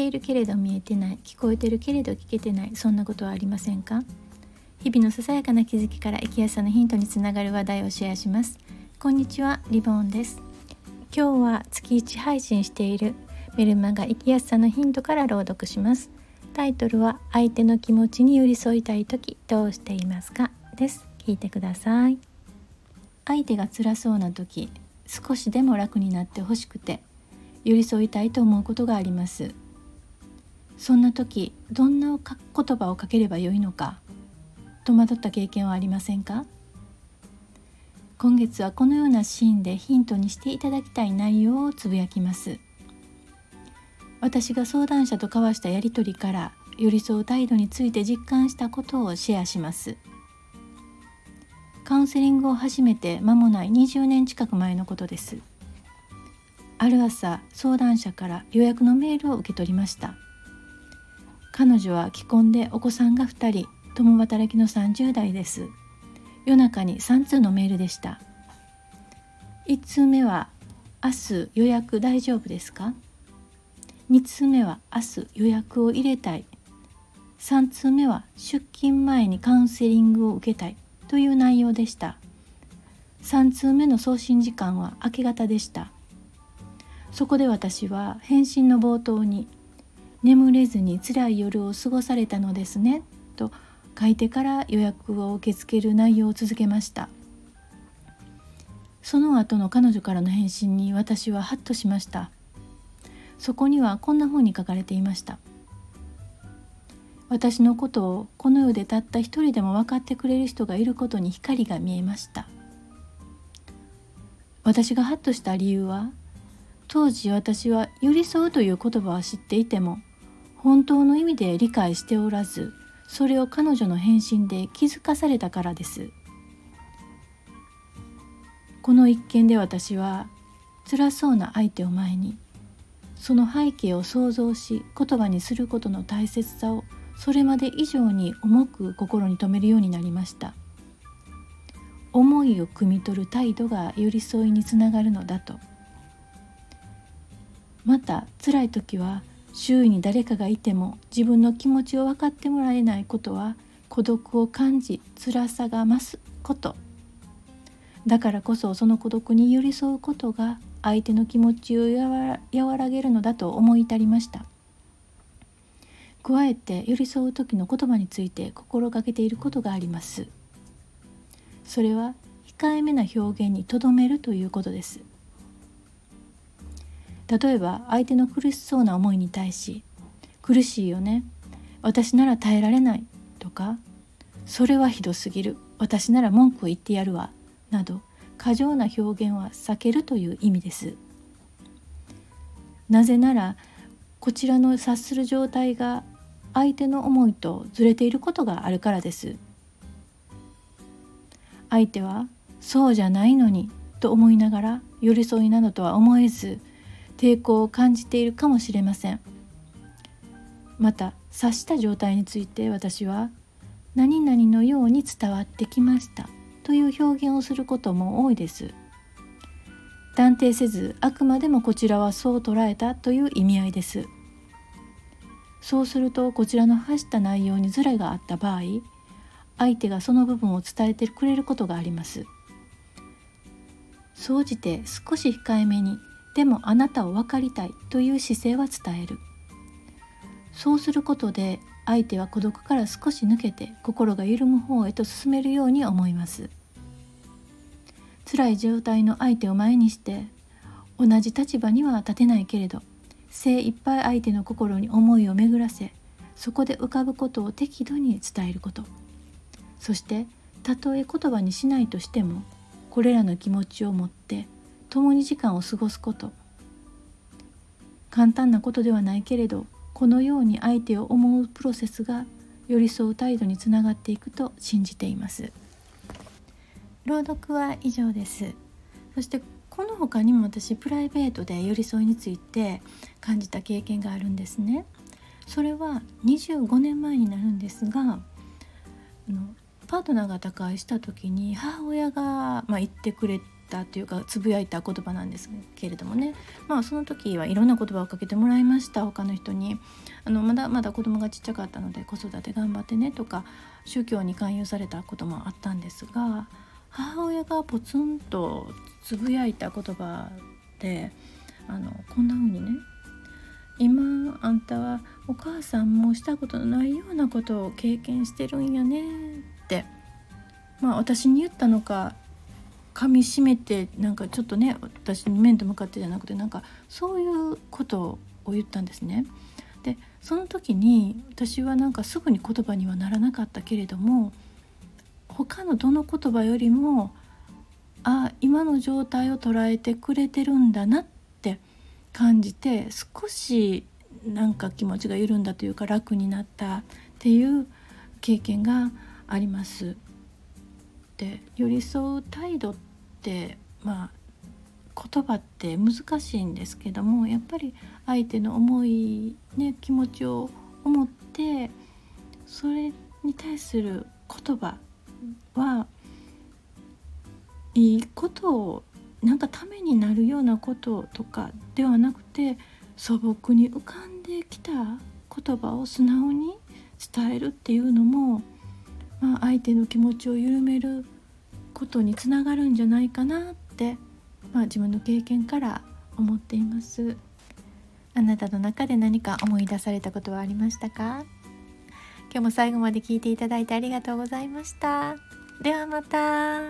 ているけれど見えてない聞こえてるけれど聞けてないそんなことはありませんか？日々のささやかな気づきから生きやすさのヒントにつながる話題をシェアします。こんにちはリボンです。今日は月1配信しているメルマガ生きやすさのヒントから朗読します。タイトルは相手の気持ちに寄り添いたい時どうしていますか？です。聞いてください。相手が辛そうな時少しでも楽になってほしくて寄り添いたいと思うことがあります。そんな時どんな言葉をかければよいのか戸惑った経験はありませんか？今月はこのようなシーンでヒントにしていただきたい内容をつぶやきます。私が相談者と交わしたやり取りから寄り添う態度について実感したことをシェアします。カウンセリングを始めて間もない20年近く前のことです。ある朝相談者から予約のメールを受け取りました。彼女は既婚でお子さんが2人共働きの30代です。夜中に3通のメールでした。1通目は「明日予約大丈夫ですか?」2通目は「明日予約を入れたい」3通目は「出勤前にカウンセリングを受けたい」という内容でした。3通目の送信時間は明け方でした。そこで私は返信の冒頭に「眠れずに辛い夜を過ごされたのですね」と書いてから予約を受け付ける内容を続けました。その後の彼女からの返信に私はハッとしました。そこにはこんな風に書かれていました。私のことをこの世でたった一人でも分かってくれる人がいることに光が見えました。私がハッとした理由は当時私は寄り添うという言葉は知っていても本当の意味で理解しておらずそれを彼女の返信で気づかされたからです。この一件で私は辛そうな相手を前にその背景を想像し言葉にすることの大切さをそれまで以上に重く心に留めるようになりました。思いを汲み取る態度が寄り添いにつながるのだと。また辛い時は周囲に誰かがいても自分の気持ちを分かってもらえないことは孤独を感じ辛さが増すこと。だからこそその孤独に寄り添うことが相手の気持ちを和らげるのだと思い至りました。加えて寄り添う時の言葉について心がけていることがあります。それは控えめな表現にとどめるということです。例えば相手の苦しそうな思いに対し「苦しいよね。私なら耐えられない」とか「それはひどすぎる。私なら文句を言ってやるわ」など過剰な表現は避けるという意味です。なぜならこちらの察する状態が相手の思いとずれていることがあるからです。相手はそうじゃないのにと思いながら寄り添いなどとは思えず抵抗を感じているかもしれません。また察した状態について私は何々のように伝わってきました。という表現をすることも多いです。断定せずあくまでもこちらはそう捉えたという意味合いです。そうするとこちらの発した内容にズレがあった場合相手がその部分を伝えてくれることがあります。総じて少し控えめにでもあなたを分かりたいという姿勢は伝える。そうすることで相手は孤独から少し抜けて心が緩む方へと進めるように思います。辛い状態の相手を前にして同じ立場には立てないけれど精一杯相手の心に思いを巡らせそこで浮かぶことを適度に伝えること。そしてたとえ言葉にしないとしてもこれらの気持ちを持って共に時間を過ごすこと。簡単なことではないけれどこのように相手を思うプロセスが寄り添う態度につながっていくと信じています。朗読は以上です。そしてこの他にも私プライベートで寄り添いについて感じた経験があるんですね。それは25年前になるんですがあのパートナーが他界した時に母親が、まあ、言ってくれたっていうかつぶやいた言葉なんですけれどもね。まあその時はいろんな言葉をかけてもらいました他の人に。あのまだまだ子供がちっちゃかったので子育て頑張ってねとか宗教に勧誘されたこともあったんですが母親がポツンとつぶやいた言葉であのこんな風にね今あんたはお母さんもしたことのないようなことを経験してるんやねってまあ私に言ったのか噛みしめてなんかちょっとね私に面と向かってじゃなくてなんかそういうことを言ったんですね。でその時に私はなんかすぐに言葉にはならなかったけれども他のどの言葉よりもあ今の状態を捉えてくれてるんだなって感じて少しなんか気持ちが緩んだというか楽になったっていう経験があります。で寄り添う態度ってまあ言葉って難しいんですけどもやっぱり相手の思い、ね、気持ちを思ってそれに対する言葉はいいことをなんかためになるようなこととかではなくて素朴に浮かんできた言葉を素直に伝えるっていうのも、まあ、相手の気持ちを緩めることにつながるんじゃないかなって、まあ、自分の経験から思っています。あなたの中で何か思い出されたことはありましたか？今日も最後まで聞いていただいてありがとうございました。ではまた。